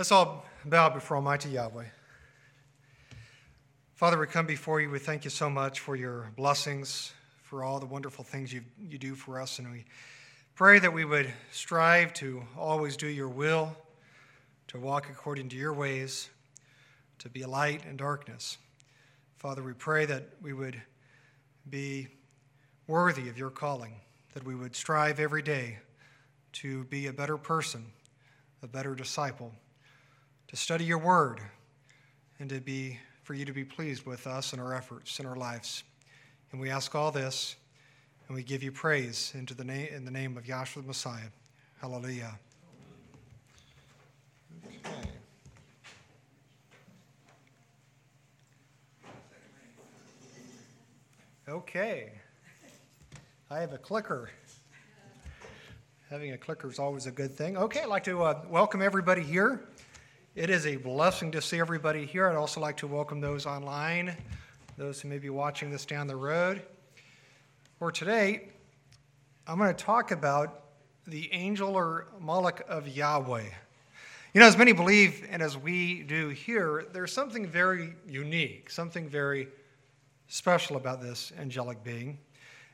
Let's all bow before Almighty Yahweh. Father, we come before you. We thank you so much for your blessings, for all the wonderful things you, you do for us. And we pray that we would strive to always do your will, to walk according to your ways, to be a light in darkness. Father, we pray that we would be worthy of your calling, that we would strive every day to be a better person, a better disciple to study your word and to be for you to be pleased with us and our efforts and our lives. And we ask all this and we give you praise into the name in the name of Yahshua the Messiah. Hallelujah. Okay. Okay. I have a clicker. Having a clicker is always a good thing. Okay, I'd like to uh, welcome everybody here. It is a blessing to see everybody here. I'd also like to welcome those online, those who may be watching this down the road. For today, I'm going to talk about the angel or Malach of Yahweh. You know, as many believe and as we do here, there's something very unique, something very special about this angelic being.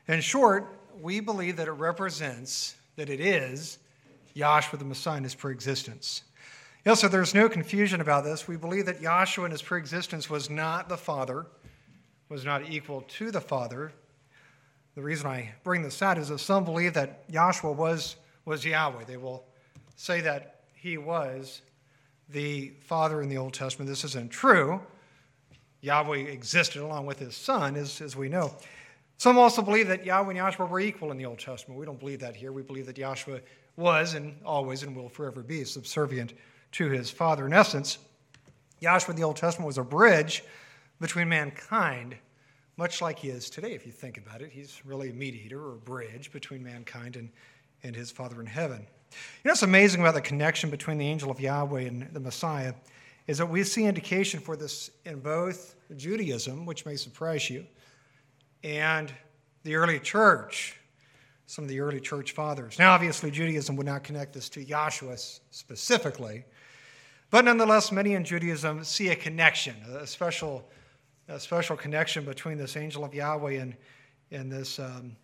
In short, we believe that it represents, that it is Yahshua the Messiah in his preexistence. Yes, so there's no confusion about this. We believe that Yahshua in his preexistence was not the Father, was not equal to the Father. The reason I bring this out is that some believe that Yahshua was, was Yahweh. They will say that he was the Father in the Old Testament. This isn't true. Yahweh existed along with his Son, as, as we know. Some also believe that Yahweh and Yahshua were equal in the Old Testament. We don't believe that here. We believe that Yahshua was and always and will forever be subservient to his father. In essence, Yahshua in the Old Testament was a bridge between mankind, much like he is today, if you think about it. He's really a mediator or a bridge between mankind and, and his Father in heaven. You know what's amazing about the connection between the angel of Yahweh and the Messiah is that we see indication for this in both Judaism, which may surprise you, and the early church, some of the early church fathers. Now, obviously, Judaism would not connect this to Yahshua specifically, but nonetheless, many in Judaism see a connection, a special, a special connection between this angel of Yahweh and, and, this, um,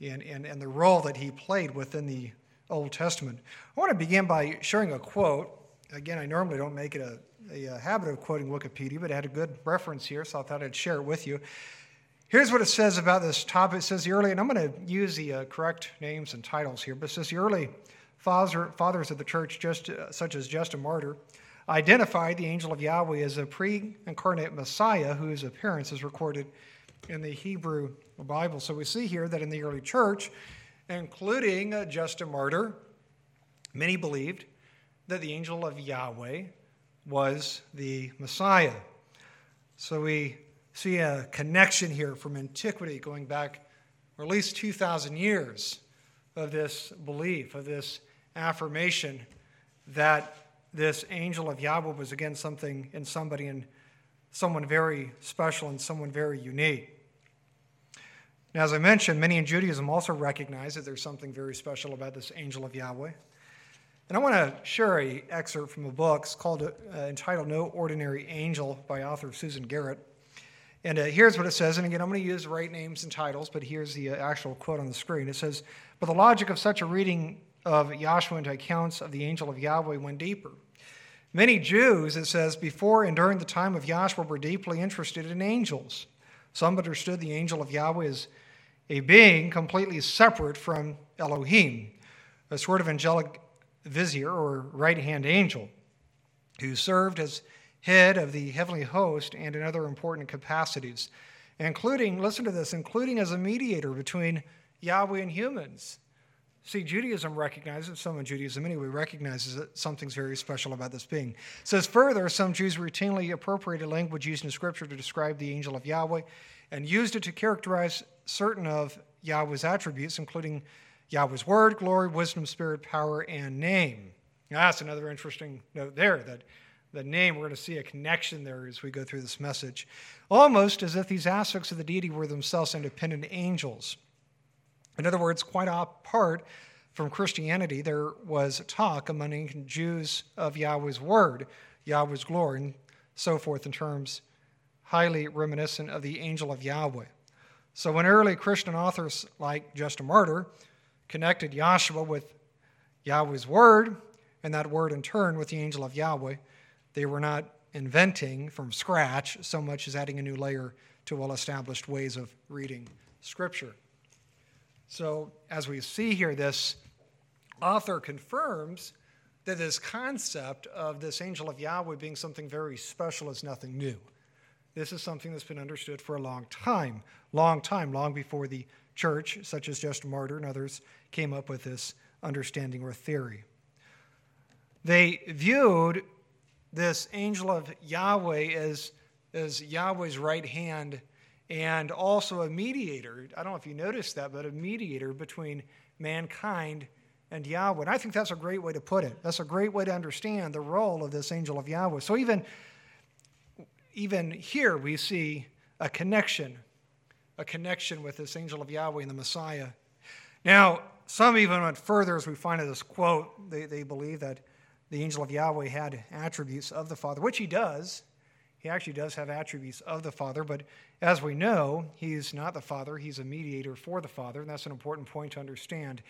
and, and, and the role that he played within the Old Testament. I want to begin by sharing a quote. Again, I normally don't make it a, a, habit of quoting Wikipedia, but I had a good reference here, so I thought I'd share it with you. Here's what it says about this topic. It says the early, and I'm going to use the uh, correct names and titles here, but it says the early fathers of the church, just, uh, such as Justin Martyr, identified the angel of Yahweh as a pre incarnate Messiah whose appearance is recorded in the Hebrew Bible. So we see here that in the early church, including uh, Justin Martyr, many believed that the angel of Yahweh was the Messiah. So we see a connection here from antiquity going back, or at least 2,000 years, of this belief, of this affirmation that this angel of Yahweh was again something in somebody and someone very special and someone very unique. Now, as I mentioned, many in Judaism also recognize that there's something very special about this angel of Yahweh. And I want to share an excerpt from a book it's called, uh, entitled No Ordinary Angel by author Susan Garrett. And uh, here's what it says. And again, I'm going to use right names and titles, but here's the uh, actual quote on the screen. It says, But the logic of such a reading of Yahshua into accounts of the angel of Yahweh went deeper. Many Jews, it says, before and during the time of Yahshua were deeply interested in angels. Some understood the angel of Yahweh as a being completely separate from Elohim, a sort of angelic vizier or right hand angel who served as head of the heavenly host and in other important capacities, including, listen to this, including as a mediator between Yahweh and humans. See, Judaism recognizes, some in Judaism anyway, recognizes that something's very special about this being. It says further, some Jews routinely appropriated language used in Scripture to describe the angel of Yahweh and used it to characterize certain of Yahweh's attributes, including Yahweh's word, glory, wisdom, spirit, power, and name. Now, that's another interesting note there that the name, we're going to see a connection there as we go through this message. Almost as if these aspects of the deity were themselves independent angels. In other words, quite apart from Christianity, there was talk among Jews of Yahweh's word, Yahweh's glory, and so forth in terms highly reminiscent of the angel of Yahweh. So when early Christian authors like Justin Martyr connected Yahshua with Yahweh's word, and that word in turn with the angel of Yahweh, they were not inventing from scratch so much as adding a new layer to well established ways of reading Scripture. So, as we see here, this author confirms that this concept of this angel of Yahweh being something very special is nothing new. This is something that's been understood for a long time, long time, long before the church, such as Justin Martyr and others, came up with this understanding or theory. They viewed this angel of Yahweh as, as Yahweh's right hand and also a mediator. I don't know if you noticed that, but a mediator between mankind and Yahweh. And I think that's a great way to put it. That's a great way to understand the role of this angel of Yahweh. So even, even here, we see a connection, a connection with this angel of Yahweh and the Messiah. Now, some even went further as we find in this quote. They, they believe that the angel of Yahweh had attributes of the Father, which he does. He actually does have attributes of the Father, but as we know, he's not the Father, he's a mediator for the Father, and that's an important point to understand.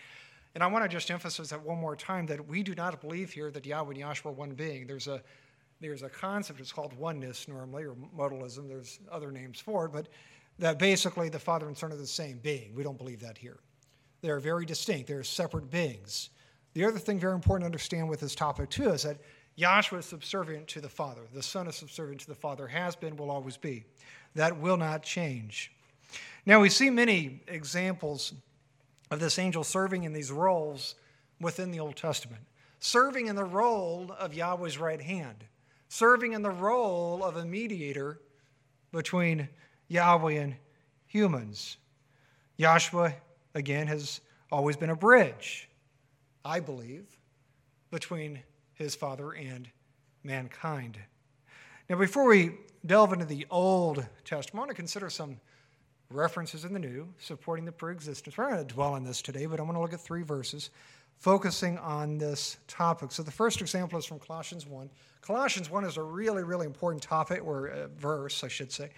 And I want to just emphasize that one more time that we do not believe here that Yahweh and Yahshua are one being. There's a, there's a concept, it's called oneness normally, or modalism, there's other names for it, but that basically the Father and Son are the same being. We don't believe that here. They're very distinct, they're separate beings. The other thing very important to understand with this topic, too, is that Yahshua is subservient to the Father. The Son is subservient to the Father, has been, will always be. That will not change. Now, we see many examples of this angel serving in these roles within the Old Testament, serving in the role of Yahweh's right hand, serving in the role of a mediator between Yahweh and humans. Yahshua, again, has always been a bridge, I believe, between his Father and mankind. Now, before we delve into the Old Testament, I want to consider some references in the New supporting the preexistence. We're not going to dwell on this today, but I want to look at three verses focusing on this topic. So the first example is from Colossians 1. Colossians 1 is a really, really important topic, or a verse, I should say.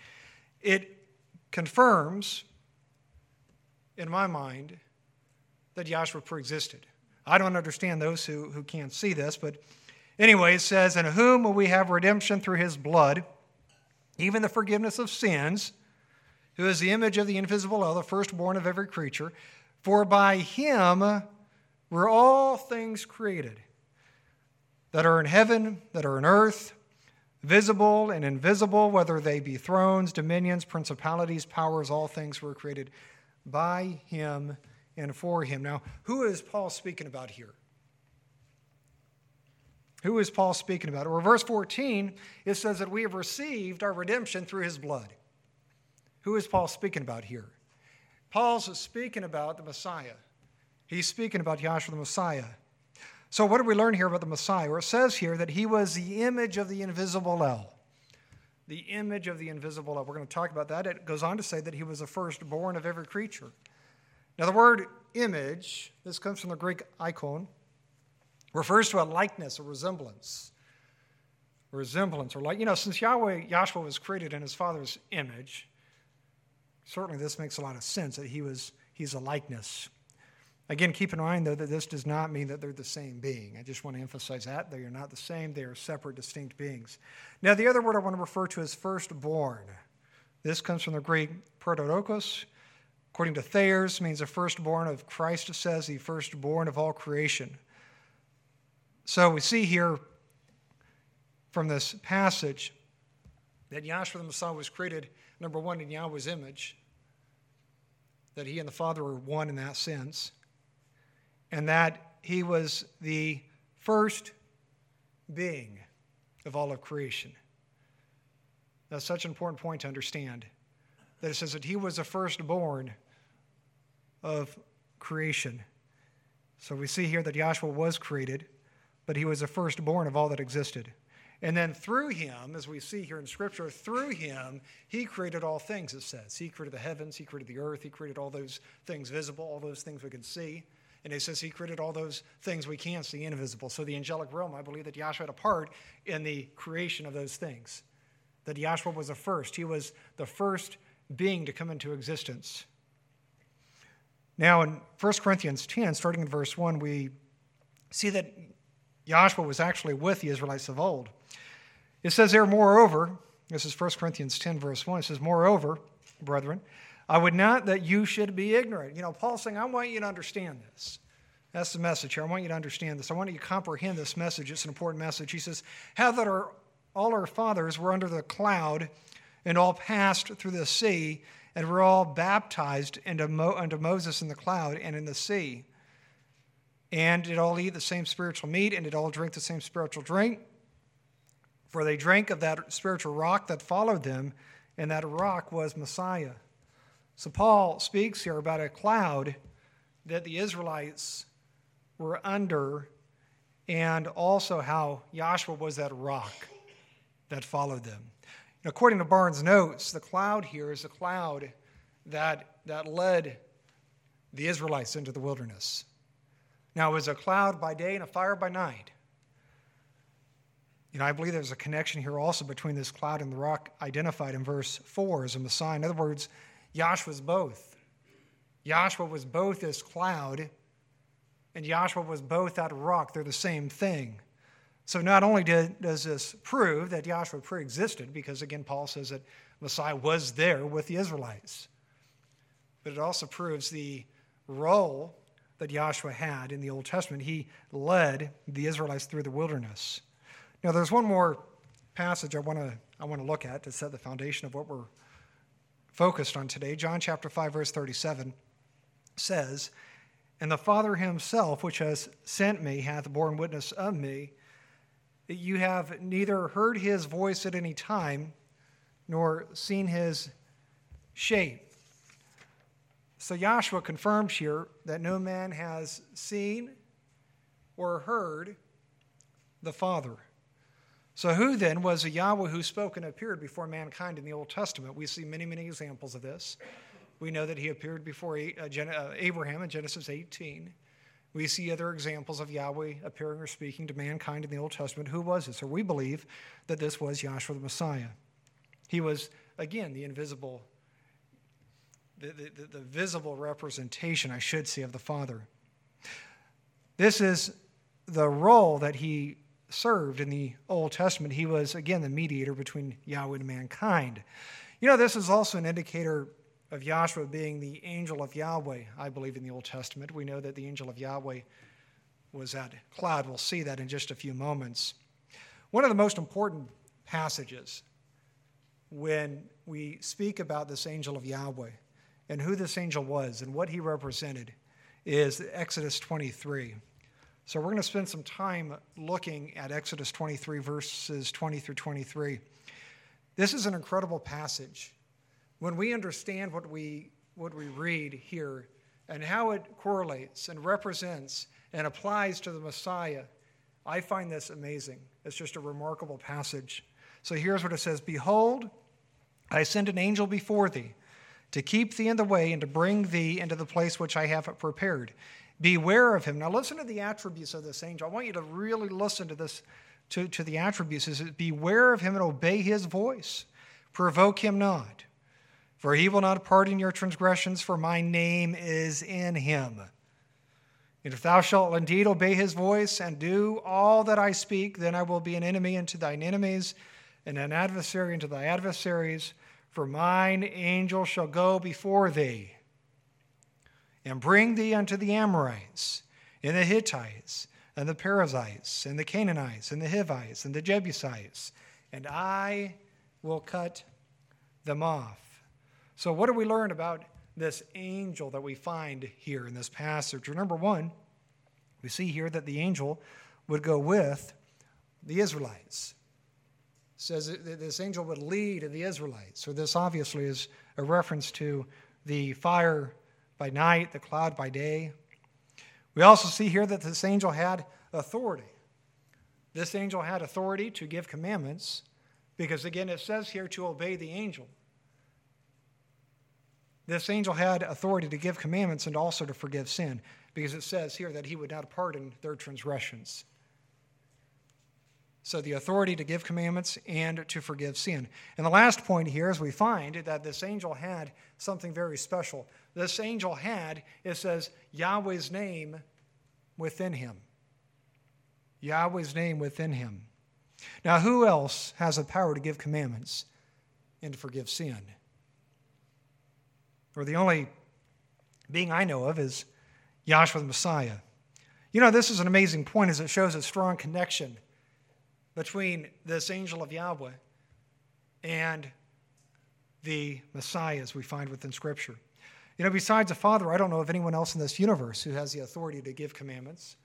It confirms, in my mind, that Yahshua preexisted. I don't understand those who, who can't see this, but anyway, it says, In whom will we have redemption through his blood, even the forgiveness of sins, who is the image of the invisible the firstborn of every creature. For by him were all things created that are in heaven, that are in earth, visible and invisible, whether they be thrones, dominions, principalities, powers, all things were created by him and for him. Now, who is Paul speaking about here? Who is Paul speaking about? Well, verse 14, it says that we have received our redemption through his blood. Who is Paul speaking about here? Paul's speaking about the Messiah. He's speaking about Yahshua the Messiah. So, what do we learn here about the Messiah? Well, it says here that he was the image of the invisible El. The image of the invisible El. We're going to talk about that. It goes on to say that he was the firstborn of every creature. Now, the word image, this comes from the Greek icon, refers to a likeness, a resemblance. Resemblance, or like, you know, since Yahweh, Yahshua was created in his Father's image, certainly this makes a lot of sense that he was, he's a likeness. Again, keep in mind, though, that this does not mean that they're the same being. I just want to emphasize that. They are not the same, they are separate, distinct beings. Now, the other word I want to refer to is firstborn. This comes from the Greek prototokos, According to Thayer's, means the firstborn of Christ says, the firstborn of all creation. So we see here from this passage that Yahshua the Messiah was created, number one, in Yahweh's image, that he and the Father were one in that sense, and that he was the first being of all of creation. That's such an important point to understand that it says that he was the firstborn of creation. So we see here that Yahshua was created, but he was the firstborn of all that existed. And then through him, as we see here in Scripture, through him, he created all things, it says. He created the heavens, he created the earth, he created all those things visible, all those things we can see. And it says he created all those things we can't see, invisible. So the angelic realm, I believe that Yahshua had a part in the creation of those things. That Yahshua was the first. He was the first being to come into existence. Now, in 1 Corinthians 10, starting in verse 1, we see that Yahshua was actually with the Israelites of old. It says there, moreover, this is 1 Corinthians 10, verse 1, it says, Moreover, brethren, I would not that you should be ignorant. You know, Paul's saying, I want you to understand this. That's the message here. I want you to understand this. I want you to comprehend this message. It's an important message. He says, How that our, all our fathers were under the cloud and all passed through the sea and were all baptized into, Mo, unto Moses in the cloud and in the sea. And did all eat the same spiritual meat and did all drink the same spiritual drink. For they drank of that spiritual rock that followed them, and that rock was Messiah. So Paul speaks here about a cloud that the Israelites were under, and also how Yahshua was that rock that followed them. And according to Barnes' notes, the cloud here is a cloud that, that led the Israelites into the wilderness. Now, it was a cloud by day and a fire by night. You know, I believe there's a connection here also between this cloud and the rock identified in verse 4 as a Messiah. In other words, Yahshua was both. Yahshua was both this cloud, and Yahshua was both that rock. They're the same thing. So not only did, does this prove that Yahshua pre-existed, because again, Paul says that Messiah was there with the Israelites, but it also proves the role that Yahshua had in the Old Testament. He led the Israelites through the wilderness. Now, there's one more passage I want to I want to look at to set the foundation of what we're focused on today. John chapter 5 verse 37 says, "And the Father himself which has sent me hath borne witness of me. You have neither heard his voice at any time nor seen his shape." So Yahshua confirms here that no man has seen or heard the Father. So, who then was the Yahweh who spoke and appeared before mankind in the Old Testament? We see many, many examples of this. We know that he appeared before uh, uh, Abraham in Genesis 18. We see other examples of Yahweh appearing or speaking to mankind in the Old Testament. Who was this? Or we believe that this was Yahshua the Messiah. He was, again, the invisible, the, the, the visible representation, I should say, of the Father. This is the role that he served in the Old Testament. He was, again, the mediator between Yahweh and mankind. You know, this is also an indicator of Yahshua being the angel of Yahweh, I believe, in the Old Testament. We know that the angel of Yahweh was that cloud. We'll see that in just a few moments. One of the most important passages when we speak about this angel of Yahweh and who this angel was and what he represented is Exodus 23. So we're going to spend some time looking at Exodus 23, verses 20 through 23. This is an incredible passage. When we understand what we, what we read here and how it correlates and represents and applies to the Messiah, I find this amazing. It's just a remarkable passage. So here's what it says Behold, I send an angel before thee to keep thee in the way and to bring thee into the place which I have prepared. Beware of him. Now, listen to the attributes of this angel. I want you to really listen to this, to, to the attributes. Is beware of him and obey his voice. Provoke him not, for he will not pardon your transgressions, for my name is in him. And if thou shalt indeed obey his voice and do all that I speak, then I will be an enemy unto thine enemies and an adversary unto thy adversaries. For mine angel shall go before thee and bring thee unto the Amorites, and the Hittites, and the Perizzites, and the Canaanites, and the Hivites, and the Jebusites, and I will cut them off. So, what do we learn about this angel that we find here in this passage? Number one, we see here that the angel would go with the Israelites. It says that this angel would lead the Israelites. So, this obviously is a reference to the fire by night, the cloud by day. We also see here that this angel had authority. This angel had authority to give commandments because, again, it says here to obey the angel. This angel had authority to give commandments and also to forgive sin, because it says here that he would not pardon their transgressions. So, the authority to give commandments and to forgive sin. And the last point here is we find that this angel had something very special. This angel had, it says, Yahweh's name within him. Yahweh's name within him. Now, who else has the power to give commandments and to forgive sin? Or the only being I know of is Yahshua the Messiah. You know, this is an amazing point as it shows a strong connection between this angel of Yahweh and the Messiah as we find within Scripture. You know, besides the Father, I don't know of anyone else in this universe who has the authority to give commandments.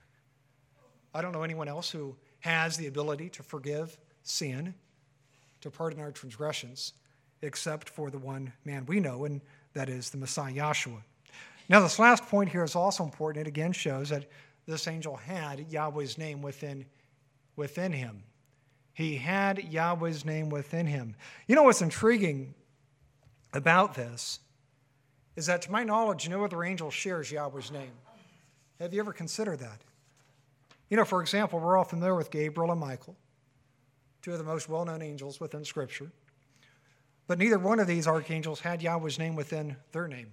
I don't know anyone else who has the ability to forgive sin, to pardon our transgressions, except for the one man we know, and that is the Messiah Yahshua. Now, this last point here is also important. It again shows that this angel had Yahweh's name within, within him. He had Yahweh's name within him. You know what's intriguing about this is that, to my knowledge, no other angel shares Yahweh's name. Have you ever considered that? You know, for example, we're all familiar with Gabriel and Michael, two of the most well known angels within Scripture. But neither one of these archangels had Yahweh's name within their name.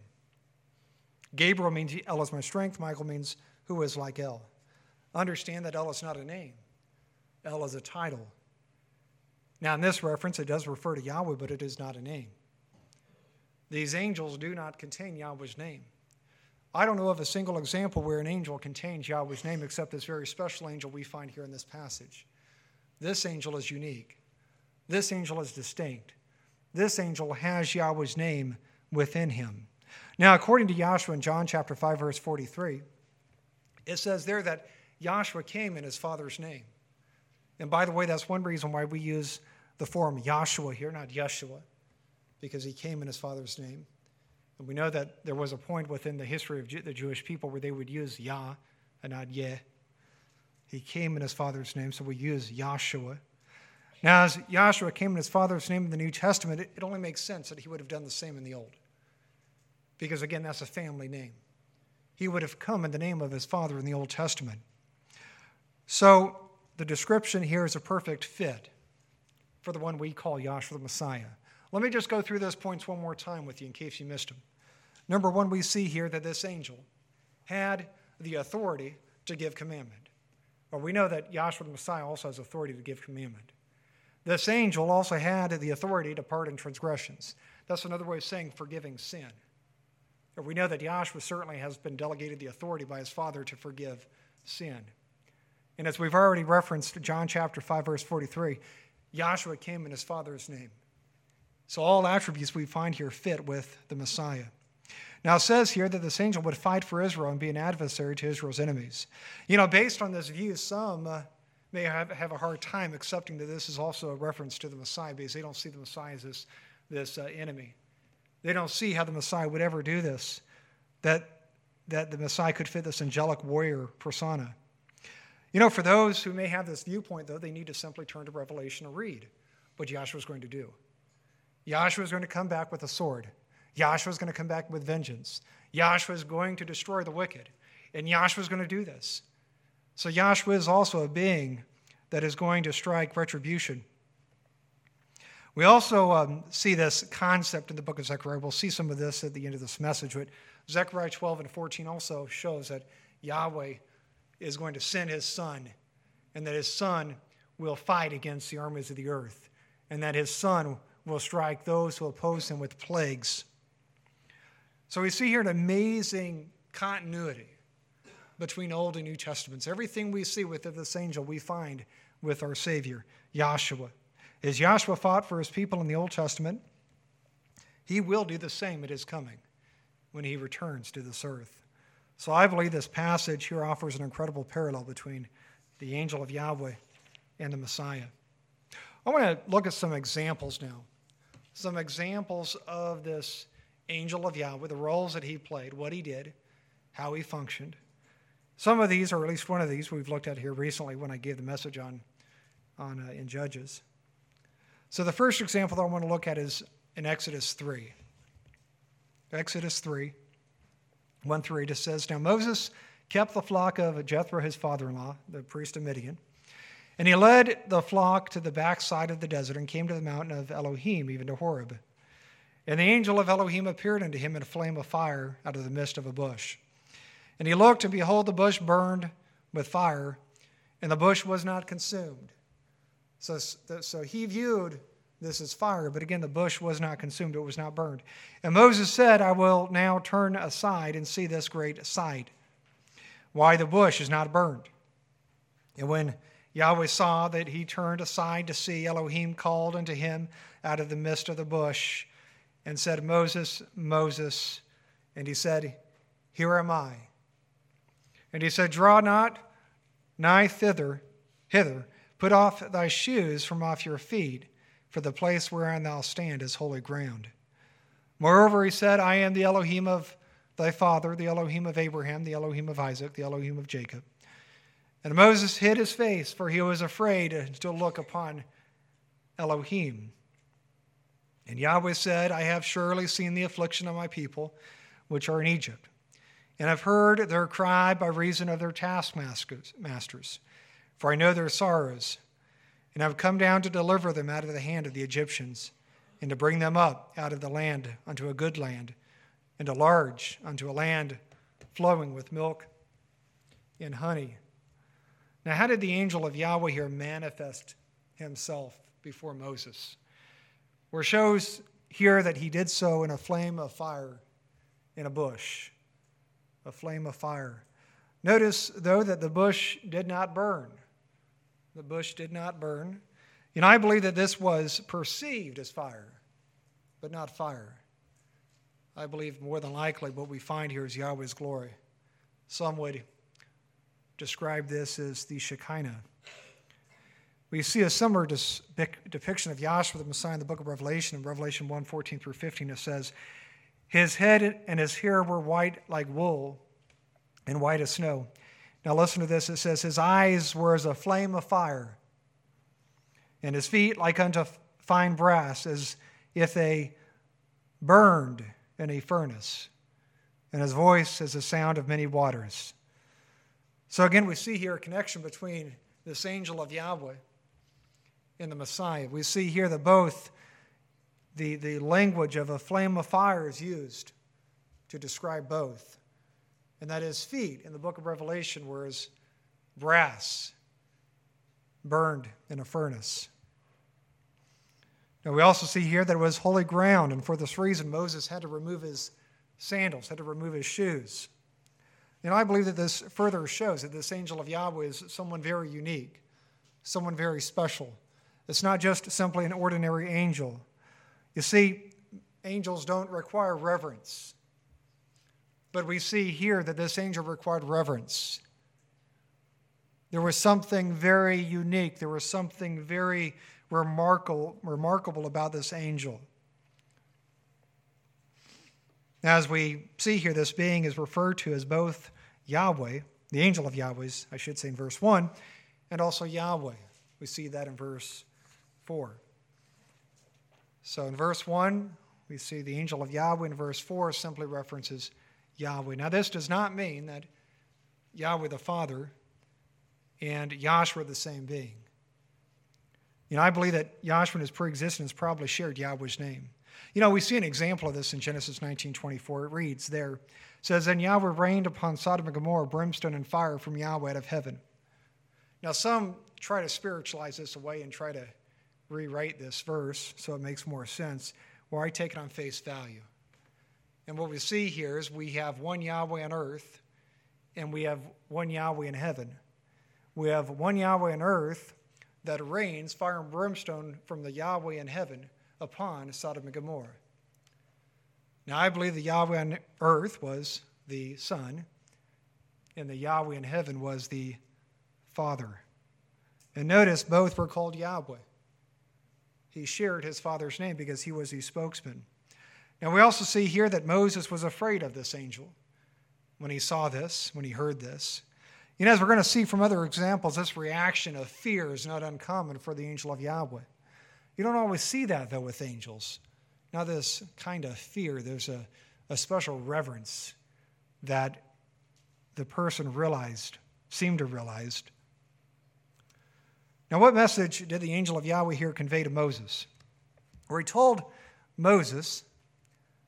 Gabriel means El is my strength, Michael means who is like El. Understand that El is not a name, El is a title. Now, in this reference, it does refer to Yahweh, but it is not a name. These angels do not contain Yahweh's name. I don't know of a single example where an angel contains Yahweh's name except this very special angel we find here in this passage. This angel is unique. This angel is distinct. This angel has Yahweh's name within him. Now, according to Yahshua in John chapter 5, verse 43, it says there that Yahshua came in his Father's name. And by the way, that's one reason why we use the form Yahshua here, not Yeshua, because he came in his Father's name. And we know that there was a point within the history of the Jewish people where they would use Yah and not Yeh. He came in his Father's name, so we use Yahshua. Now, as Yahshua came in his Father's name in the New Testament, it, it only makes sense that he would have done the same in the Old. Because again, that's a family name. He would have come in the name of his Father in the Old Testament. So the description here is a perfect fit for the one we call Yahshua the Messiah. Let me just go through those points one more time with you in case you missed them. Number one, we see here that this angel had the authority to give commandment. Well, we know that Yahshua the Messiah also has authority to give commandment. This angel also had the authority to pardon transgressions. That's another way of saying forgiving sin. We know that Yahshua certainly has been delegated the authority by his Father to forgive sin. And as we've already referenced John chapter 5, verse 43, Yahshua came in his Father's name. So all attributes we find here fit with the Messiah. Now, it says here that this angel would fight for Israel and be an adversary to Israel's enemies. You know, based on this view, some uh, may have, have a hard time accepting that this is also a reference to the Messiah because they don't see the Messiah as this, this uh, enemy. They don't see how the Messiah would ever do this, that, that the Messiah could fit this angelic warrior persona. You know, for those who may have this viewpoint, though, they need to simply turn to Revelation and read what Yahshua is going to do. Yahshua is going to come back with a sword. Yahshua is going to come back with vengeance. Yahshua is going to destroy the wicked. And Yahshua is going to do this. So Yahshua is also a being that is going to strike retribution. We also um, see this concept in the book of Zechariah. We'll see some of this at the end of this message. But Zechariah 12 and 14 also shows that Yahweh is going to send his son, and that his son will fight against the armies of the earth, and that his son will strike those who oppose him with plagues. So we see here an amazing continuity between Old and New Testaments. Everything we see with this angel, we find with our Savior, Yahshua. As Yahshua fought for his people in the Old Testament, he will do the same at his coming when he returns to this earth. So I believe this passage here offers an incredible parallel between the angel of Yahweh and the Messiah. I want to look at some examples now. Some examples of this angel of Yahweh, the roles that he played, what he did, how he functioned. Some of these, or at least one of these, we've looked at here recently when I gave the message on, on uh, in Judges. So the first example that I want to look at is in Exodus 3. Exodus 3, 1 3, it says, Now Moses kept the flock of Jethro, his father in law, the priest of Midian. And he led the flock to the backside of the desert and came to the mountain of Elohim, even to Horeb. And the angel of Elohim appeared unto him in a flame of fire out of the midst of a bush. And he looked, and behold, the bush burned with fire, and the bush was not consumed. So, so he viewed this as fire, but again, the bush was not consumed, it was not burned. And Moses said, I will now turn aside and see this great sight, why the bush is not burned. And when Yahweh saw that he turned aside to see, Elohim called unto him out of the midst of the bush and said, Moses, Moses. And he said, Here am I. And he said, Draw not nigh thither, hither, put off thy shoes from off your feet, for the place wherein thou stand is holy ground. Moreover, he said, I am the Elohim of thy father, the Elohim of Abraham, the Elohim of Isaac, the Elohim of Jacob. And Moses hid his face, for he was afraid to look upon Elohim. And Yahweh said, I have surely seen the affliction of my people, which are in Egypt, and have heard their cry by reason of their taskmasters, for I know their sorrows, and I have come down to deliver them out of the hand of the Egyptians, and to bring them up out of the land unto a good land, and a large unto a land flowing with milk and honey. Now, how did the angel of Yahweh here manifest himself before Moses? where shows here that he did so in a flame of fire in a bush. A flame of fire. Notice, though, that the bush did not burn. The bush did not burn. And I believe that this was perceived as fire, but not fire. I believe more than likely what we find here is Yahweh's glory. Some would describe this as the Shekinah we see a similar depiction of Yahshua the Messiah in the book of Revelation. In Revelation 1 14 through 15, it says, His head and his hair were white like wool and white as snow. Now listen to this. It says, His eyes were as a flame of fire, and his feet like unto fine brass, as if they burned in a furnace, and his voice as the sound of many waters. So again, we see here a connection between this angel of Yahweh and the Messiah. We see here that both the, the language of a flame of fire is used to describe both. And that is feet in the book of Revelation, whereas brass burned in a furnace. Now, we also see here that it was holy ground, and for this reason, Moses had to remove his sandals, had to remove his shoes. And I believe that this further shows that this angel of Yahweh is someone very unique, someone very special. It's not just simply an ordinary angel. You see, angels don't require reverence. But we see here that this angel required reverence. There was something very unique, there was something very remarkable, remarkable about this angel. As we see here, this being is referred to as both Yahweh, the angel of Yahweh's, I should say in verse 1, and also Yahweh. We see that in verse 4. So in verse 1, we see the angel of Yahweh. In verse 4, simply references Yahweh. Now, this does not mean that Yahweh the Father and Yahshua are the same being. You know, I believe that Yahshua in his preexistence probably shared Yahweh's name. You know, we see an example of this in Genesis 19:24. It reads there, it says, "And Yahweh rained upon Sodom and Gomorrah brimstone and fire from Yahweh out of heaven." Now, some try to spiritualize this away and try to rewrite this verse so it makes more sense, where I take it on face value. And what we see here is we have one Yahweh on earth and we have one Yahweh in heaven. We have one Yahweh on earth that rains fire and brimstone from the Yahweh in heaven upon Sodom and Gomorrah. Now, I believe the Yahweh on earth was the Son, and the Yahweh in heaven was the Father. And notice both were called Yahweh he shared his father's name because he was the spokesman. Now, we also see here that Moses was afraid of this angel when he saw this, when he heard this. Know, as we're going to see from other examples, this reaction of fear is not uncommon for the angel of Yahweh. You don't always see that, though, with angels. Now, this kind of fear. There's a, a special reverence that the person realized, seemed to realize. Now, what message did the angel of Yahweh here convey to Moses? Where he told Moses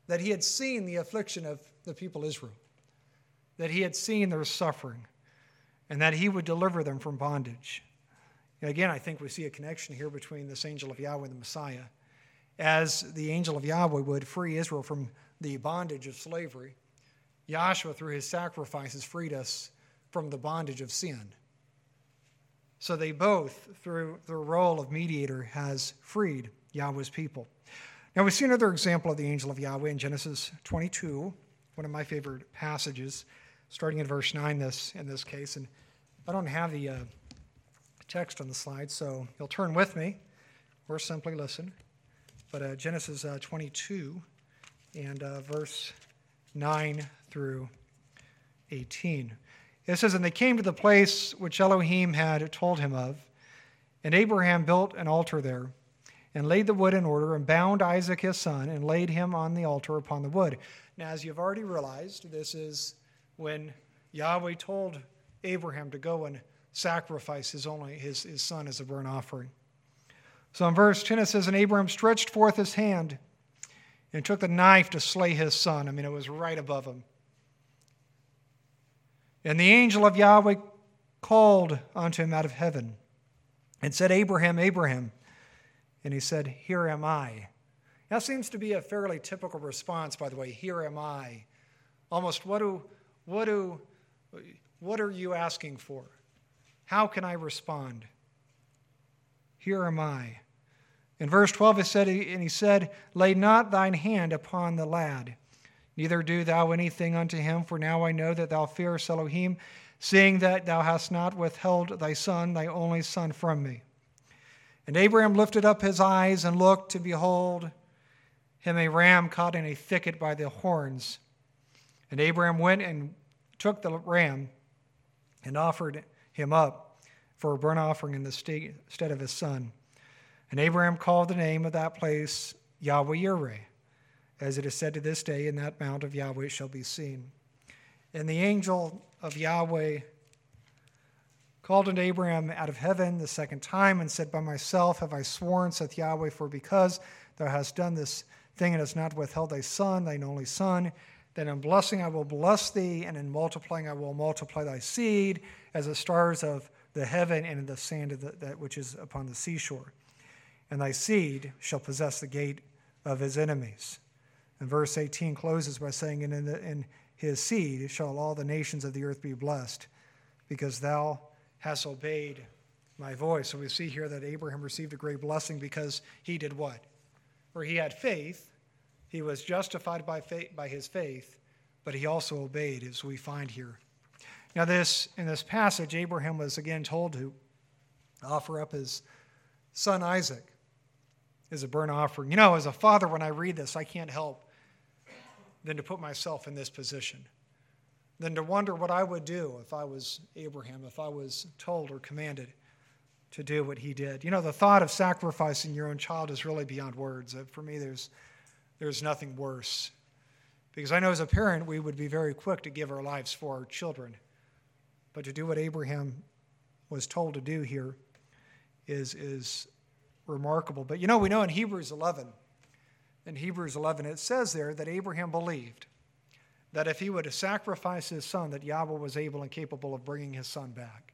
that he had seen the affliction of the people Israel, that he had seen their suffering, and that he would deliver them from bondage. And again, I think we see a connection here between this angel of Yahweh and the Messiah. As the angel of Yahweh would free Israel from the bondage of slavery, Yahshua, through his sacrifices, freed us from the bondage of sin. So they both, through the role of mediator, has freed Yahweh's people. Now we see another example of the angel of Yahweh in Genesis 22, one of my favorite passages, starting in verse 9 this, in this case. And I don't have the uh, text on the slide, so you'll turn with me or simply listen. But uh, Genesis uh, 22 and uh, verse 9 through 18. It says, And they came to the place which Elohim had told him of, and Abraham built an altar there, and laid the wood in order, and bound Isaac his son, and laid him on the altar upon the wood. Now, as you've already realized, this is when Yahweh told Abraham to go and sacrifice his only his, his son as a burnt offering. So in verse 10 it says, And Abraham stretched forth his hand and took the knife to slay his son. I mean, it was right above him. And the angel of Yahweh called unto him out of heaven and said, Abraham, Abraham. And he said, Here am I. That seems to be a fairly typical response, by the way. Here am I. Almost, what do, what do, what are you asking for? How can I respond? Here am I. In verse 12 it said, and he said, Lay not thine hand upon the lad, neither do thou anything unto him, for now I know that thou fearest Elohim, seeing that thou hast not withheld thy son, thy only son, from me. And Abraham lifted up his eyes and looked, and behold him a ram caught in a thicket by the horns. And Abraham went and took the ram and offered him up for a burnt offering in the stead of his son. And Abraham called the name of that place Yahweh Yireh, as it is said to this day, in that mount of Yahweh shall be seen. And the angel of Yahweh called unto Abraham out of heaven the second time and said, By myself have I sworn, saith Yahweh, for because thou hast done this thing and hast not withheld thy son, thine only son, then in blessing I will bless thee, and in multiplying I will multiply thy seed as the stars of the heaven and in the sand of the, that which is upon the seashore. And thy seed shall possess the gate of his enemies. And verse 18 closes by saying, And in, the, in his seed shall all the nations of the earth be blessed, because thou hast obeyed my voice. So we see here that Abraham received a great blessing because he did what? Where he had faith he was justified by, faith, by his faith, but he also obeyed, as we find here. Now, this in this passage, Abraham was again told to offer up his son Isaac as a burnt offering. You know, as a father, when I read this, I can't help than to put myself in this position, than to wonder what I would do if I was Abraham, if I was told or commanded to do what he did. You know, the thought of sacrificing your own child is really beyond words. Uh, for me, there's there's nothing worse. Because I know as a parent, we would be very quick to give our lives for our children. But to do what Abraham was told to do here is, is remarkable. But you know, we know in Hebrews 11, in Hebrews 11, it says there that Abraham believed that if he would sacrifice his son, that Yahweh was able and capable of bringing his son back.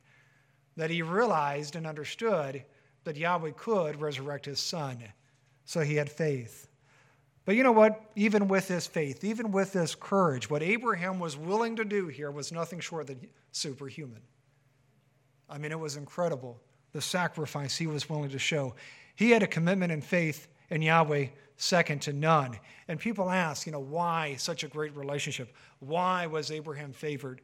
That he realized and understood that Yahweh could resurrect his son. So he had faith. But you know what? Even with this faith, even with this courage, what Abraham was willing to do here was nothing short than superhuman. I mean, it was incredible the sacrifice he was willing to show. He had a commitment and faith in Yahweh second to none. And people ask, you know, why such a great relationship? Why was Abraham favored?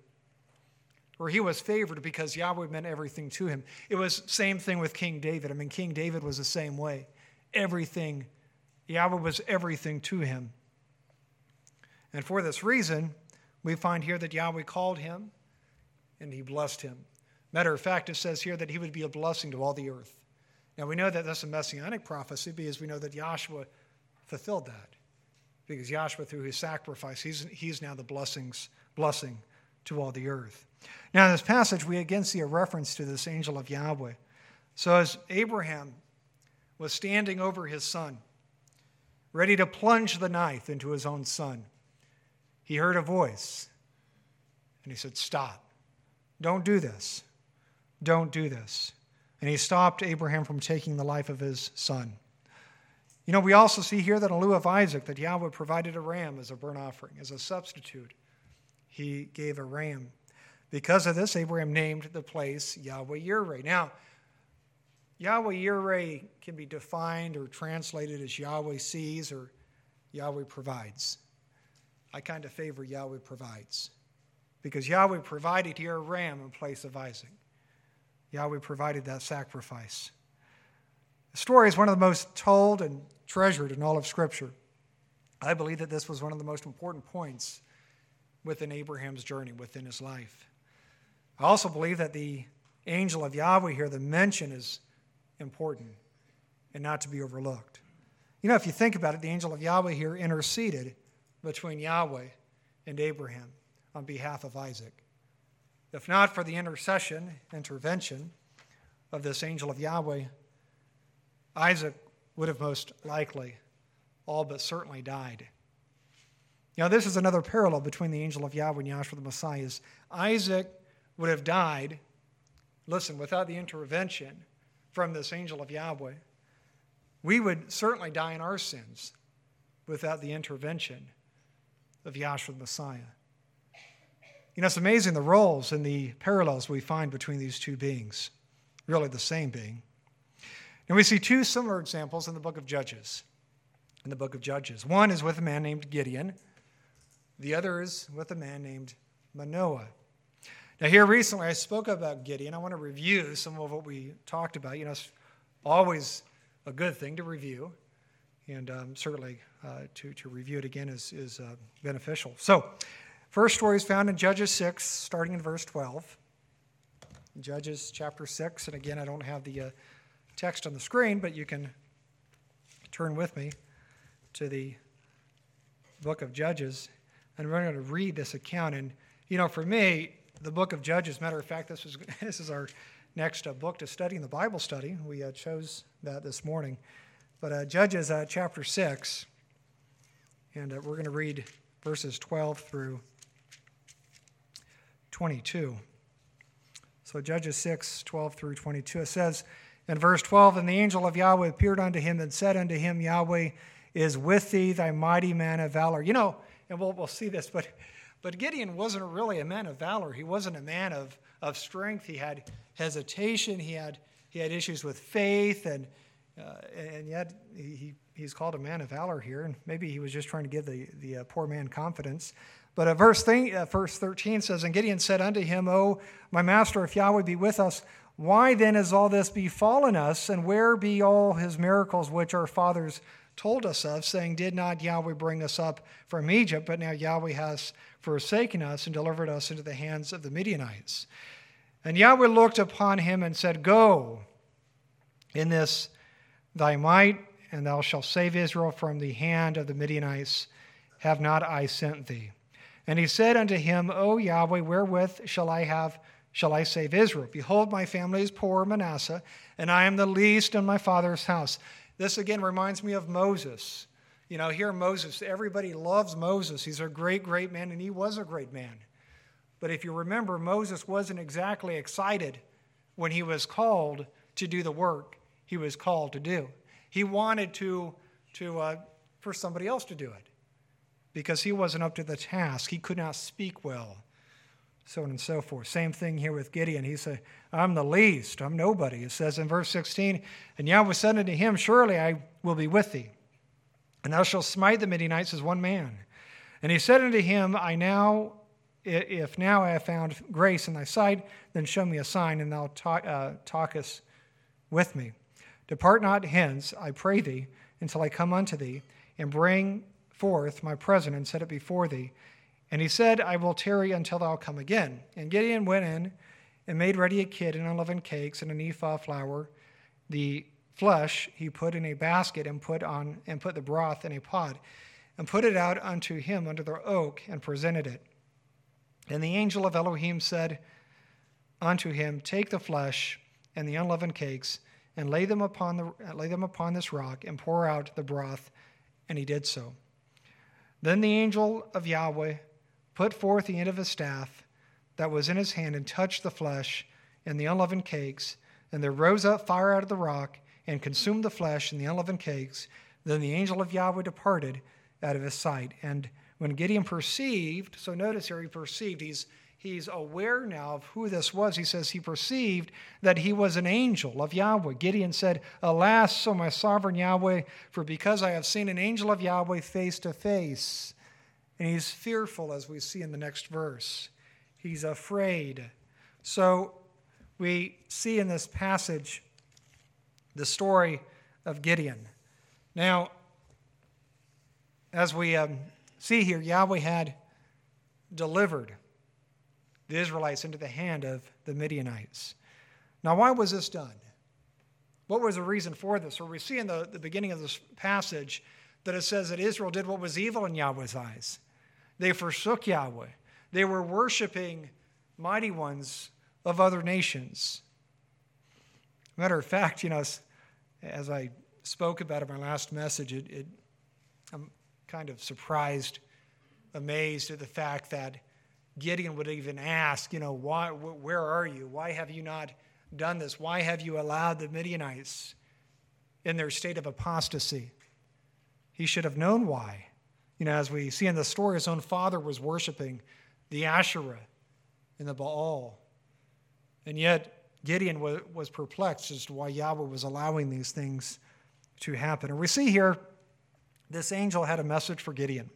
Or he was favored because Yahweh meant everything to him. It was same thing with King David. I mean, King David was the same way. Everything Yahweh was everything to him. And for this reason, we find here that Yahweh called him and he blessed him. Matter of fact, it says here that he would be a blessing to all the earth. Now we know that that's a messianic prophecy because we know that Yahshua fulfilled that. because Yahshua, through his sacrifice, he's, he's now the blessings, blessing to all the earth. Now, in this passage, we again see a reference to this angel of Yahweh. So, as Abraham was standing over his son, ready to plunge the knife into his own son, he heard a voice and he said, Stop. Don't do this. Don't do this. And he stopped Abraham from taking the life of his son. You know, we also see here that in lieu of Isaac, that Yahweh provided a ram as a burnt offering, as a substitute. He gave a ram. Because of this, Abraham named the place Yahweh Yireh. Now, Yahweh Yireh can be defined or translated as Yahweh sees or Yahweh provides. I kind of favor Yahweh provides because Yahweh provided here a ram in place of Isaac. Yahweh provided that sacrifice. The story is one of the most told and treasured in all of Scripture. I believe that this was one of the most important points within Abraham's journey, within his life. I also believe that the angel of Yahweh here, the mention is important and not to be overlooked. You know, if you think about it, the angel of Yahweh here interceded between Yahweh and Abraham on behalf of Isaac. If not for the intercession, intervention of this angel of Yahweh, Isaac would have most likely all but certainly died. Now, this is another parallel between the angel of Yahweh and Yahshua the Messiah. Is Isaac would have died, listen, without the intervention from this angel of Yahweh. We would certainly die in our sins without the intervention of Yahshua the Messiah. You know, it's amazing the roles and the parallels we find between these two beings, really the same being. And we see two similar examples in the book of Judges. In the book of Judges. One is with a man named Gideon, the other is with a man named Manoah. Now, here recently I spoke about Gideon. I want to review some of what we talked about. You know, it's always a good thing to review, and um, certainly uh, to, to review it again is, is uh, beneficial. So, First story is found in Judges 6, starting in verse 12. Judges chapter 6, and again, I don't have the uh, text on the screen, but you can turn with me to the book of Judges, and we're going to read this account. And, you know, for me, the book of Judges, matter of fact, this, was, this is our next uh, book to study in the Bible study. We uh, chose that this morning. But uh, Judges uh, chapter 6, and uh, we're going to read verses 12 through 22. So Judges 6, 12 through 22. It says in verse 12, And the angel of Yahweh appeared unto him and said unto him, Yahweh is with thee, thy mighty man of valor. You know, and we'll, we'll see this, but, but Gideon wasn't really a man of valor. He wasn't a man of, of strength. He had hesitation. He had, he had issues with faith, and, uh, and yet he, he's called a man of valor here. And maybe he was just trying to give the, the uh, poor man confidence. But a verse, thing, uh, verse 13 says, And Gideon said unto him, O my master, if Yahweh be with us, why then is all this befallen us? And where be all his miracles which our fathers told us of, saying, Did not Yahweh bring us up from Egypt? But now Yahweh has forsaken us and delivered us into the hands of the Midianites. And Yahweh looked upon him and said, Go in this thy might, and thou shalt save Israel from the hand of the Midianites. Have not I sent thee? And he said unto him, O Yahweh, wherewith shall I have shall I save Israel? Behold, my family is poor, Manasseh, and I am the least in my father's house. This again reminds me of Moses. You know, here Moses, everybody loves Moses. He's a great, great man, and he was a great man. But if you remember, Moses wasn't exactly excited when he was called to do the work he was called to do. He wanted to, to uh, for somebody else to do it because he wasn't up to the task. He could not speak well, so on and so forth. Same thing here with Gideon. He said, I'm the least, I'm nobody. It says in verse 16, And Yahweh said unto him, Surely I will be with thee, and thou shalt smite the Midianites as one man. And he said unto him, I now, if now I have found grace in thy sight, then show me a sign, and thou talk, uh, talkest with me. Depart not hence, I pray thee, until I come unto thee, and bring forth my present and set it before thee. And he said, I will tarry until thou come again. And Gideon went in and made ready a kid and unleavened cakes and an ephah flour. The flesh he put in a basket and put on and put the broth in a pot. and put it out unto him under the oak, and presented it. And the angel of Elohim said unto him, Take the flesh and the unleavened cakes, and lay them upon, the, lay them upon this rock, and pour out the broth. And he did so. Then the angel of Yahweh put forth the end of his staff that was in his hand, and touched the flesh and the unleavened cakes, and there rose up fire out of the rock, and consumed the flesh and the unleavened cakes. Then the angel of Yahweh departed out of his sight. And when Gideon perceived, so notice here he perceived, he's, he's aware now of who this was. He says he perceived that he was an angel of Yahweh. Gideon said, Alas, O my sovereign Yahweh, for because I have seen an angel of Yahweh face to face. And he's fearful, as we see in the next verse. He's afraid. So we see in this passage the story of Gideon. Now, as we um, see here, Yahweh had delivered the Israelites into the hand of the Midianites. Now, why was this done? What was the reason for this? Well, we see in the, the beginning of this passage that it says that Israel did what was evil in Yahweh's eyes. They forsook Yahweh. They were worshiping mighty ones of other nations. Matter of fact, you know, as, I spoke about in my last message, it, it, I'm kind of surprised, amazed at the fact that Gideon would even ask, you know, why, where are you? Why have you not done this? Why have you allowed the Midianites in their state of apostasy? He should have known why. You know, as we see in the story, his own father was worshiping the Asherah and the Baal. And yet, Gideon was, was perplexed as to why Yahweh was allowing these things to happen. And we see here this angel had a message for Gideon.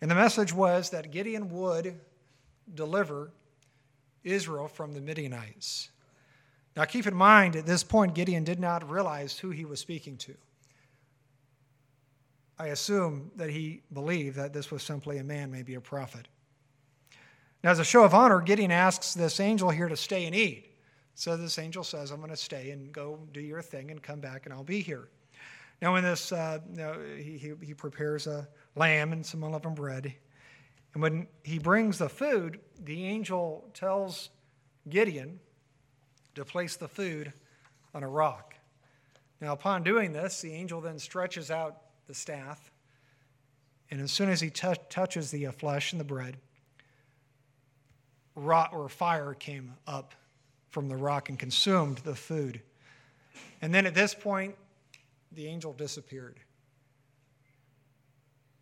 And the message was that Gideon would deliver Israel from the Midianites. Now, keep in mind, at this point, Gideon did not realize who he was speaking to. I assume that he believed that this was simply a man, maybe a prophet. Now, as a show of honor, Gideon asks this angel here to stay and eat. So this angel says, I'm going to stay and go do your thing and come back and I'll be here. Now, in this, uh, you know, he, he, he prepares a lamb and some unleavened bread. And when he brings the food, the angel tells Gideon to place the food on a rock. Now, upon doing this, the angel then stretches out the staff. And as soon as he t- touches the uh, flesh and the bread, rot or fire came up from the rock and consumed the food. And then at this point, the angel disappeared.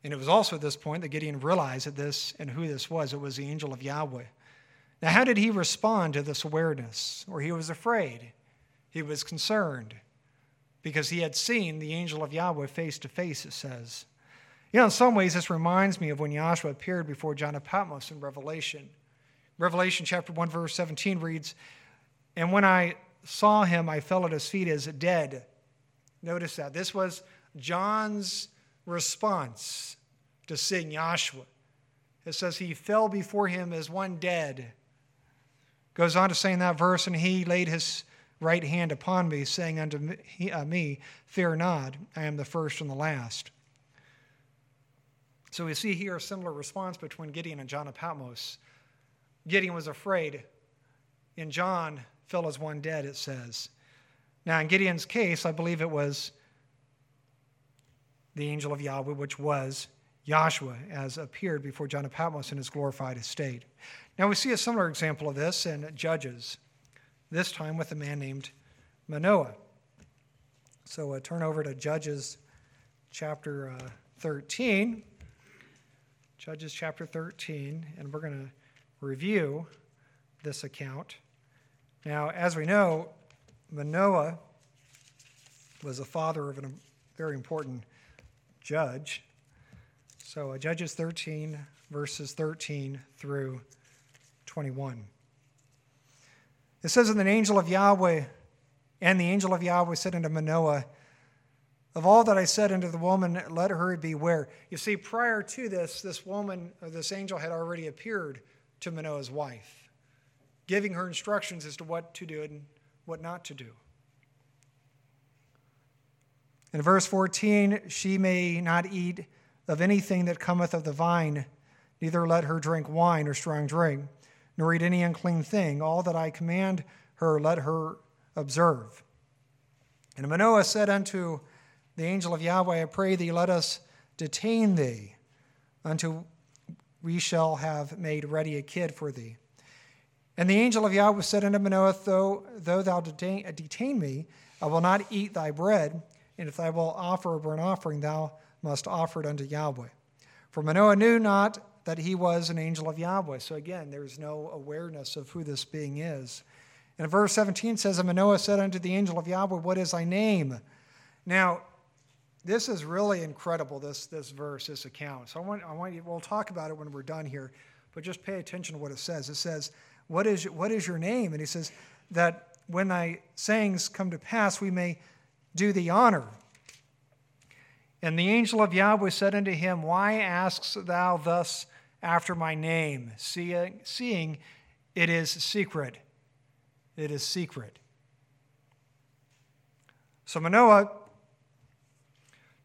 And it was also at this point that Gideon realized that this and who this was. It was the angel of Yahweh. Now, how did he respond to this awareness? Or he was afraid, he was concerned because he had seen the angel of Yahweh face to face, it says. You know, in some ways, this reminds me of when Yahshua appeared before John of Patmos in Revelation. Revelation chapter 1, verse 17 reads, And when I saw him, I fell at his feet as dead. Notice that. This was John's response to seeing Yahshua. It says he fell before him as one dead. Goes on to say in that verse, and he laid his right hand upon me, saying unto me, uh, Fear not, I am the first and the last. So we see here a similar response between Gideon and John of Patmos. Gideon was afraid. In John, fell as one dead, it says. Now, in Gideon's case, I believe it was the angel of Yahweh, which was Yahshua, as appeared before John of Patmos in his glorified estate. Now, we see a similar example of this in Judges, this time with a man named Manoah. So uh, turn over to Judges chapter uh, 13. Judges chapter 13, and we're going to review this account. Now, as we know, Manoah was the father of a very important judge. So, uh, Judges 13, verses 13 through 21. It says, And the angel of Yahweh, and the angel of Yahweh said unto Manoah, Of all that I said unto the woman, let her beware. You see, prior to this, this woman, this angel had already appeared to Manoah's wife, giving her instructions as to what to do and what not to do. In verse 14, she may not eat of anything that cometh of the vine, neither let her drink wine or strong drink, nor eat any unclean thing. All that I command her, let her observe. And Manoah said unto the angel of Yahweh, I pray thee, let us detain thee until we shall have made ready a kid for thee. And the angel of Yahweh said unto Manoah, Though, though thou detain, detain me, I will not eat thy bread, and if thou wilt offer a burnt offering, thou must offer it unto Yahweh. For Manoah knew not that he was an angel of Yahweh. So again, there's no awareness of who this being is. And verse 17 says, And Manoah said unto the angel of Yahweh, What is thy name? Now, this is really incredible, this, this verse, this account. So I want, I want you, we'll talk about it when we're done here, but just pay attention to what it says. It says, what is, what is your name? And he says, That when thy sayings come to pass, we may do thee honor. And the angel of Yahweh said unto him, Why askest thou thus after my name, seeing, seeing it is secret? It is secret. So Manoah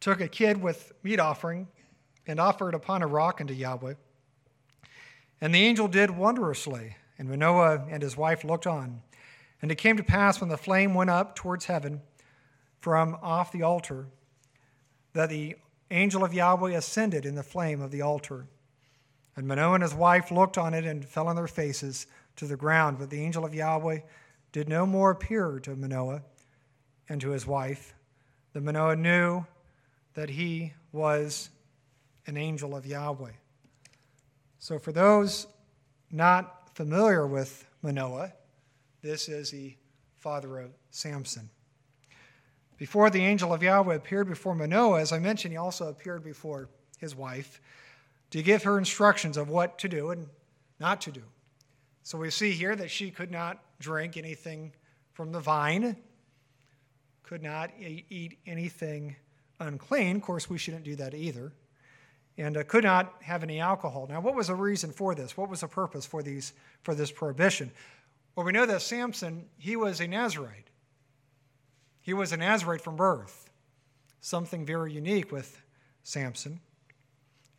took a kid with meat offering and offered upon a rock unto Yahweh. And the angel did wondrously, and Manoah and his wife looked on. And it came to pass when the flame went up towards heaven from off the altar, that the angel of Yahweh ascended in the flame of the altar. And Manoah and his wife looked on it and fell on their faces to the ground. But the angel of Yahweh did no more appear to Manoah and to his wife. The Manoah knew that he was an angel of Yahweh. So, for those not familiar with Manoah, this is the father of Samson. Before the angel of Yahweh appeared before Manoah, as I mentioned, he also appeared before his wife to give her instructions of what to do and not to do. So we see here that she could not drink anything from the vine, could not eat anything unclean. Of course, we shouldn't do that either. And uh, could not have any alcohol. Now, what was the reason for this? What was the purpose for, these, for this prohibition? Well, we know that Samson, he was a Nazarite. He was a Nazarite from birth. Something very unique with Samson.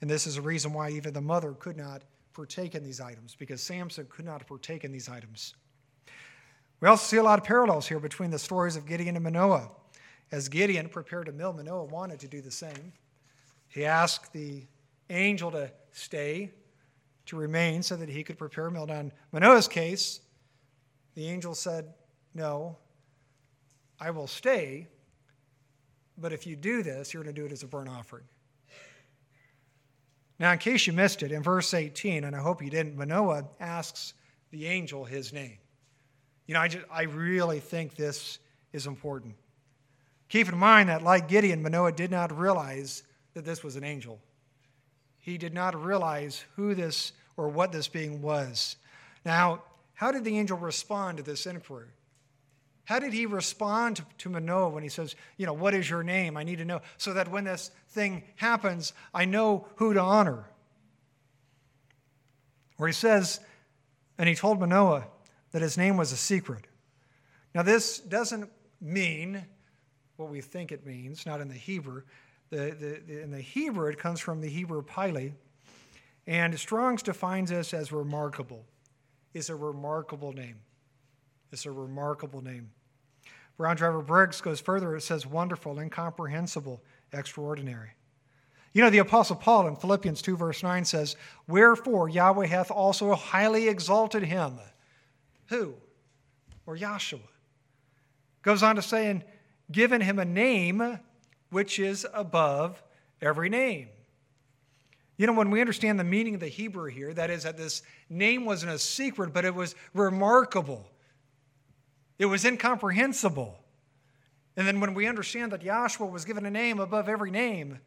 And this is a reason why even the mother could not partake in these items, because Samson could not partake in these items. We also see a lot of parallels here between the stories of Gideon and Manoah. As Gideon prepared a meal, Manoah wanted to do the same. He asked the angel to stay, to remain, so that he could prepare a meal. Now, in Manoah's case, the angel said, No, I will stay, but if you do this, you're going to do it as a burnt offering. Now, in case you missed it, in verse 18, and I hope you didn't, Manoah asks the angel his name. You know, I, just, I really think this is important. Keep in mind that, like Gideon, Manoah did not realize that this was an angel. He did not realize who this or what this being was. Now, how did the angel respond to this inquiry? How did he respond to Manoah when he says, You know, what is your name? I need to know, so that when this thing happens, I know who to honor. Where he says, And he told Manoah that his name was a secret. Now, this doesn't mean what we think it means, not in the Hebrew. The, the, the, in the Hebrew, it comes from the Hebrew pile, and Strong's defines this as remarkable. It's a remarkable name. It's a remarkable name. Brown Driver Briggs goes further. It says wonderful, incomprehensible, extraordinary. You know, the Apostle Paul in Philippians 2, verse 9 says, Wherefore Yahweh hath also highly exalted him. Who? Or Yahshua. Goes on to say, and given him a name which is above every name. You know, when we understand the meaning of the Hebrew here, that is, that this name wasn't a secret, but it was remarkable, it was incomprehensible. And then when we understand that Yahshua was given a name above every name,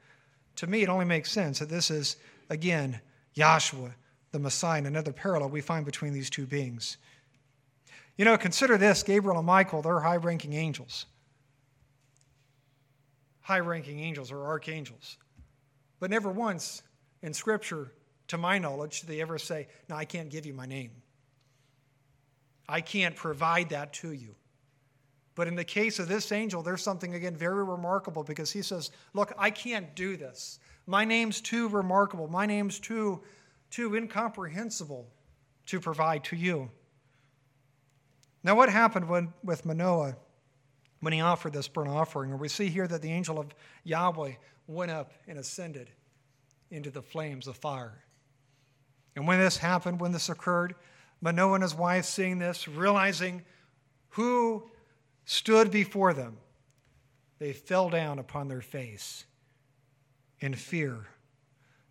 to me it only makes sense that this is, again, Yahshua, the Messiah, another parallel we find between these two beings. You know, consider this Gabriel and Michael, they're high ranking angels high ranking angels or archangels. But never once in Scripture, to my knowledge, do they ever say, No, I can't give you my name. I can't provide that to you. But in the case of this angel, there's something, again, very remarkable because he says, Look, I can't do this. My name's too remarkable. My name's too, too incomprehensible to provide to you. Now, what happened when, with Manoah when he offered this burnt offering? we see here that the angel of Yahweh went up and ascended into the flames of fire. And when this happened, when this occurred, Manoah and his wife, seeing this, realizing who stood before them, they fell down upon their face in fear.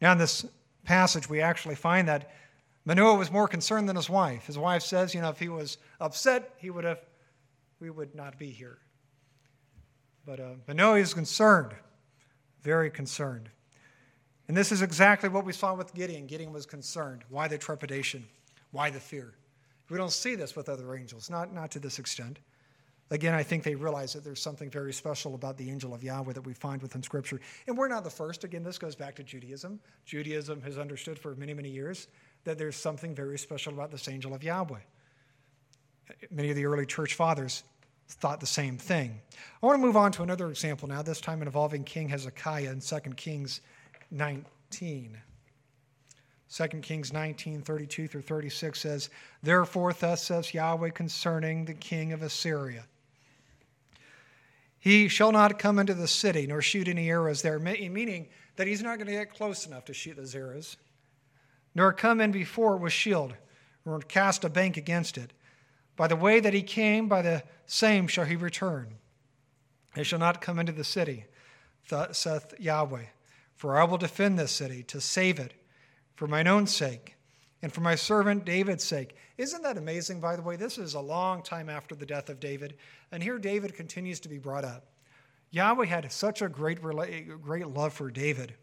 Now, in this passage, we actually find that Manoah was more concerned than his wife. His wife says, you know, if he was upset, he would have, we would not be here. But uh, Manoah is concerned, very concerned. And this is exactly what we saw with Gideon. Gideon was concerned. Why the trepidation? Why the fear? We don't see this with other angels, not, not to this extent. Again, I think they realize that there's something very special about the angel of Yahweh that we find within Scripture. And we're not the first. Again, this goes back to Judaism. Judaism has understood for many, many years that there's something very special about this angel of Yahweh. Many of the early church fathers thought the same thing. I want to move on to another example now, this time involving King Hezekiah in 2 Kings 19. 2 Kings 19, 32 through 36 says, Therefore, thus says Yahweh concerning the king of Assyria. He shall not come into the city nor shoot any arrows there, meaning that he's not going to get close enough to shoot those arrows, nor come in before it with shield, nor cast a bank against it. By the way that he came, by the same shall he return. He shall not come into the city, thus saith Yahweh. For I will defend this city to save it for mine own sake and for my servant David's sake. Isn't that amazing, by the way? This is a long time after the death of David, and here David continues to be brought up. Yahweh had such a great, great love for David.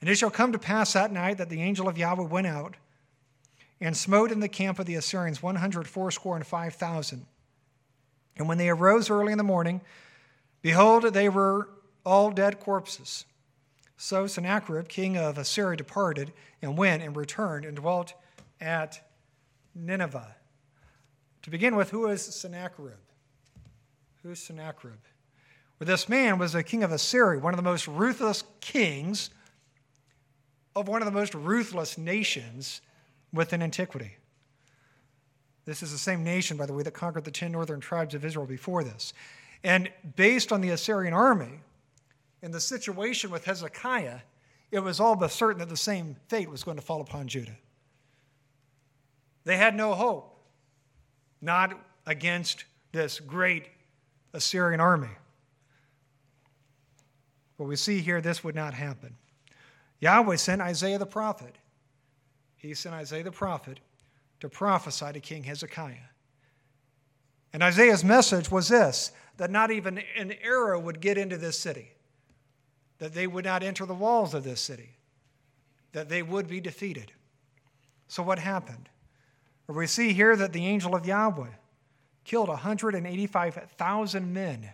And it shall come to pass that night that the angel of Yahweh went out and smote in the camp of the Assyrians 100 fourscore and five thousand. And when they arose early in the morning, behold, they were all dead corpses. So Sennacherib, king of Assyria, departed and went and returned and dwelt at Nineveh. To begin with, who is Sennacherib? Who's Sennacherib? Well, this man was a king of Assyria, one of the most ruthless kings of one of the most ruthless nations within antiquity. This is the same nation, by the way, that conquered the 10 northern tribes of Israel before this. And based on the Assyrian army, in the situation with Hezekiah, it was all but certain that the same fate was going to fall upon Judah. They had no hope, not against this great Assyrian army. But we see here this would not happen. Yahweh sent Isaiah the prophet. He sent Isaiah the prophet to prophesy to King Hezekiah. And Isaiah's message was this that not even an arrow would get into this city that they would not enter the walls of this city, that they would be defeated. So, what happened? We see here that the angel of Yahweh killed 185,000 men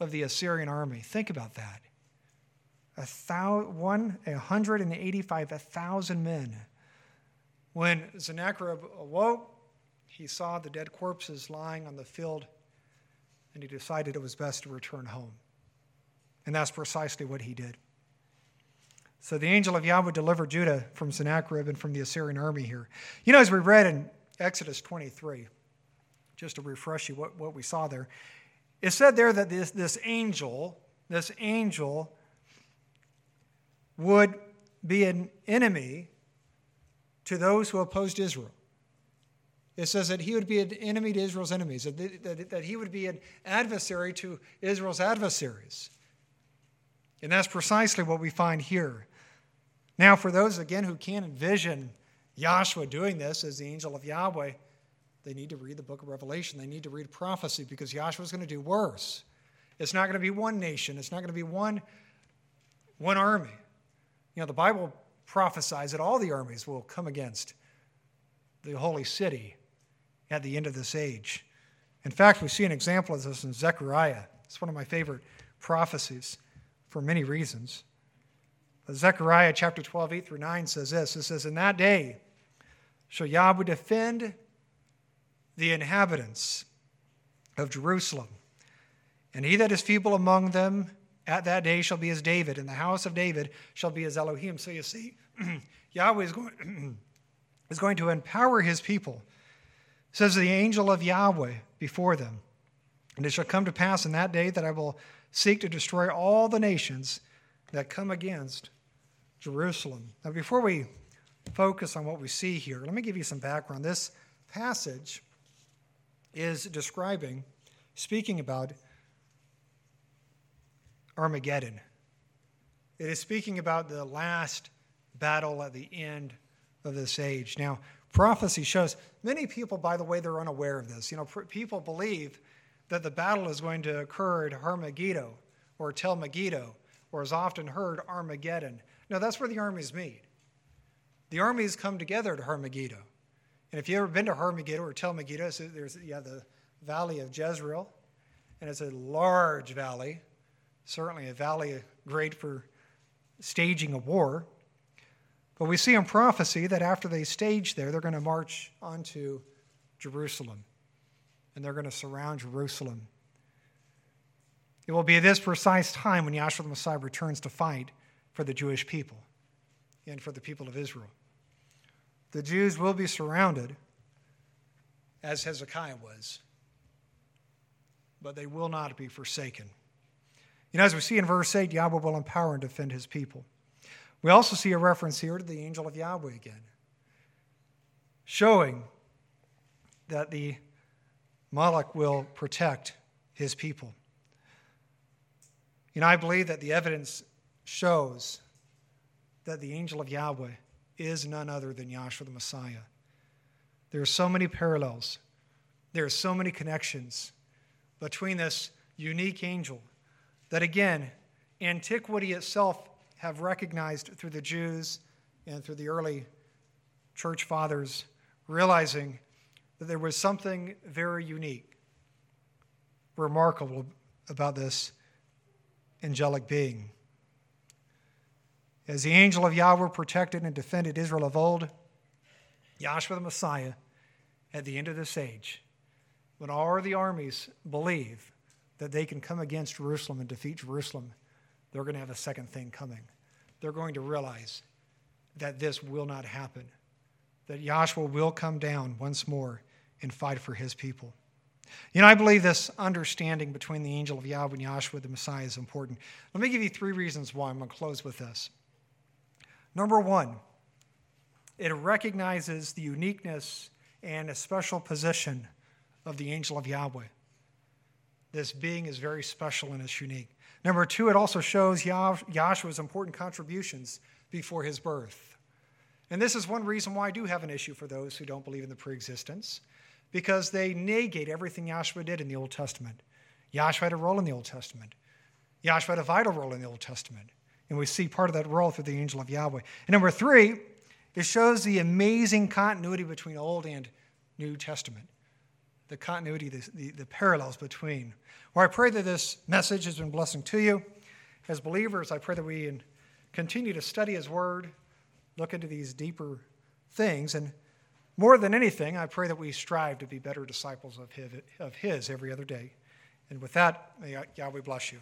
of the Assyrian army. Think about that. A thousand, one, 185,000 men. When Sennacherib awoke, he saw the dead corpses lying on the field, and he decided it was best to return home. And that's precisely what he did. So the angel of Yahweh delivered Judah from Sennacherib and from the Assyrian army here. You know, as we read in Exodus 23, just to refresh you what, what we saw there, it said there that this, this angel, this angel would be an enemy to those who opposed Israel. It says that he would be an enemy to Israel's enemies, that, that, that he would be an adversary to Israel's adversaries. And that's precisely what we find here. Now, for those, again, who can't envision Yahshua doing this as the angel of Yahweh, they need to read the book of Revelation. They need to read prophecy because Yahshua is going to do worse. It's not going to be one nation, it's not going to be one, one army. You know, the Bible prophesies that all the armies will come against the holy city at the end of this age. In fact, we see an example of this in Zechariah. It's one of my favorite prophecies for many reasons. Zechariah chapter 12, 8 through 9 says this It says, In that day shall Yahweh defend the inhabitants of Jerusalem. And he that is feeble among them at that day shall be as David, and the house of David shall be as Elohim. So you see, Yahweh is going, is going to empower his people. Says the angel of Yahweh before them. And it shall come to pass in that day that I will seek to destroy all the nations that come against Jerusalem. Now, before we focus on what we see here, let me give you some background. This passage is describing, speaking about Armageddon. It is speaking about the last battle at the end of this age. Now, prophecy shows many people, by the way, they're unaware of this. You know, people believe that the battle is going to occur at Armageddon or Tel Megiddo, or is often heard Armageddon. No, that's where the armies meet. The armies come together at Armageddon. And if you've ever been to Armageddon or Tel Megiddo, so there's yeah, the valley of Jezreel, and it's a large valley, certainly a valley great for staging a war. But we see in prophecy that after they stage there, they're going to march onto Jerusalem and they're going to surround Jerusalem. It will be this precise time when Yahshua the Messiah returns to fight for the Jewish people and for the people of Israel. The Jews will be surrounded, as Hezekiah was, but they will not be forsaken. You know, as we see in verse 8, Yahweh will empower and defend his people. We also see a reference here to the angel of Yahweh again, showing that the Malach will protect his people. You know, I believe that the evidence shows that the angel of Yahweh is none other than Yahshua the Messiah. There are so many parallels, there are so many connections between this unique angel that, again, antiquity itself have recognized through the Jews and through the early church fathers, realizing that there was something very unique, remarkable about this angelic being. As the angel of Yahweh protected and defended Israel of old, Yahshua the Messiah, at the end of this age, when all the armies believe that they can come against Jerusalem and defeat Jerusalem, they're going to have a second thing coming. They're going to realize that this will not happen, that Yahshua will come down once more and fight for his people. You know, I believe this understanding between the angel of Yahweh and Yahshua, the Messiah, is important. Let me give you three reasons why. I'm going to close with this. Number one, it recognizes the uniqueness and a special position of the angel of Yahweh. This being is very special and is unique. Number two, it also shows Yahshua's important contributions before his birth. And this is one reason why I do have an issue for those who don't believe in the preexistence because they negate everything Yahshua did in the Old Testament. Yahshua had a role in the Old Testament. Yahshua had a vital role in the Old Testament. And we see part of that role through the angel of Yahweh. And number three, it shows the amazing continuity between Old and New Testament. The continuity, the, the, the parallels between. Well, I pray that this message has been blessing to you. As believers, I pray that we continue to study His Word, look into these deeper things, and more than anything, I pray that we strive to be better disciples of his, every other day. And with that, may Yahweh bless you.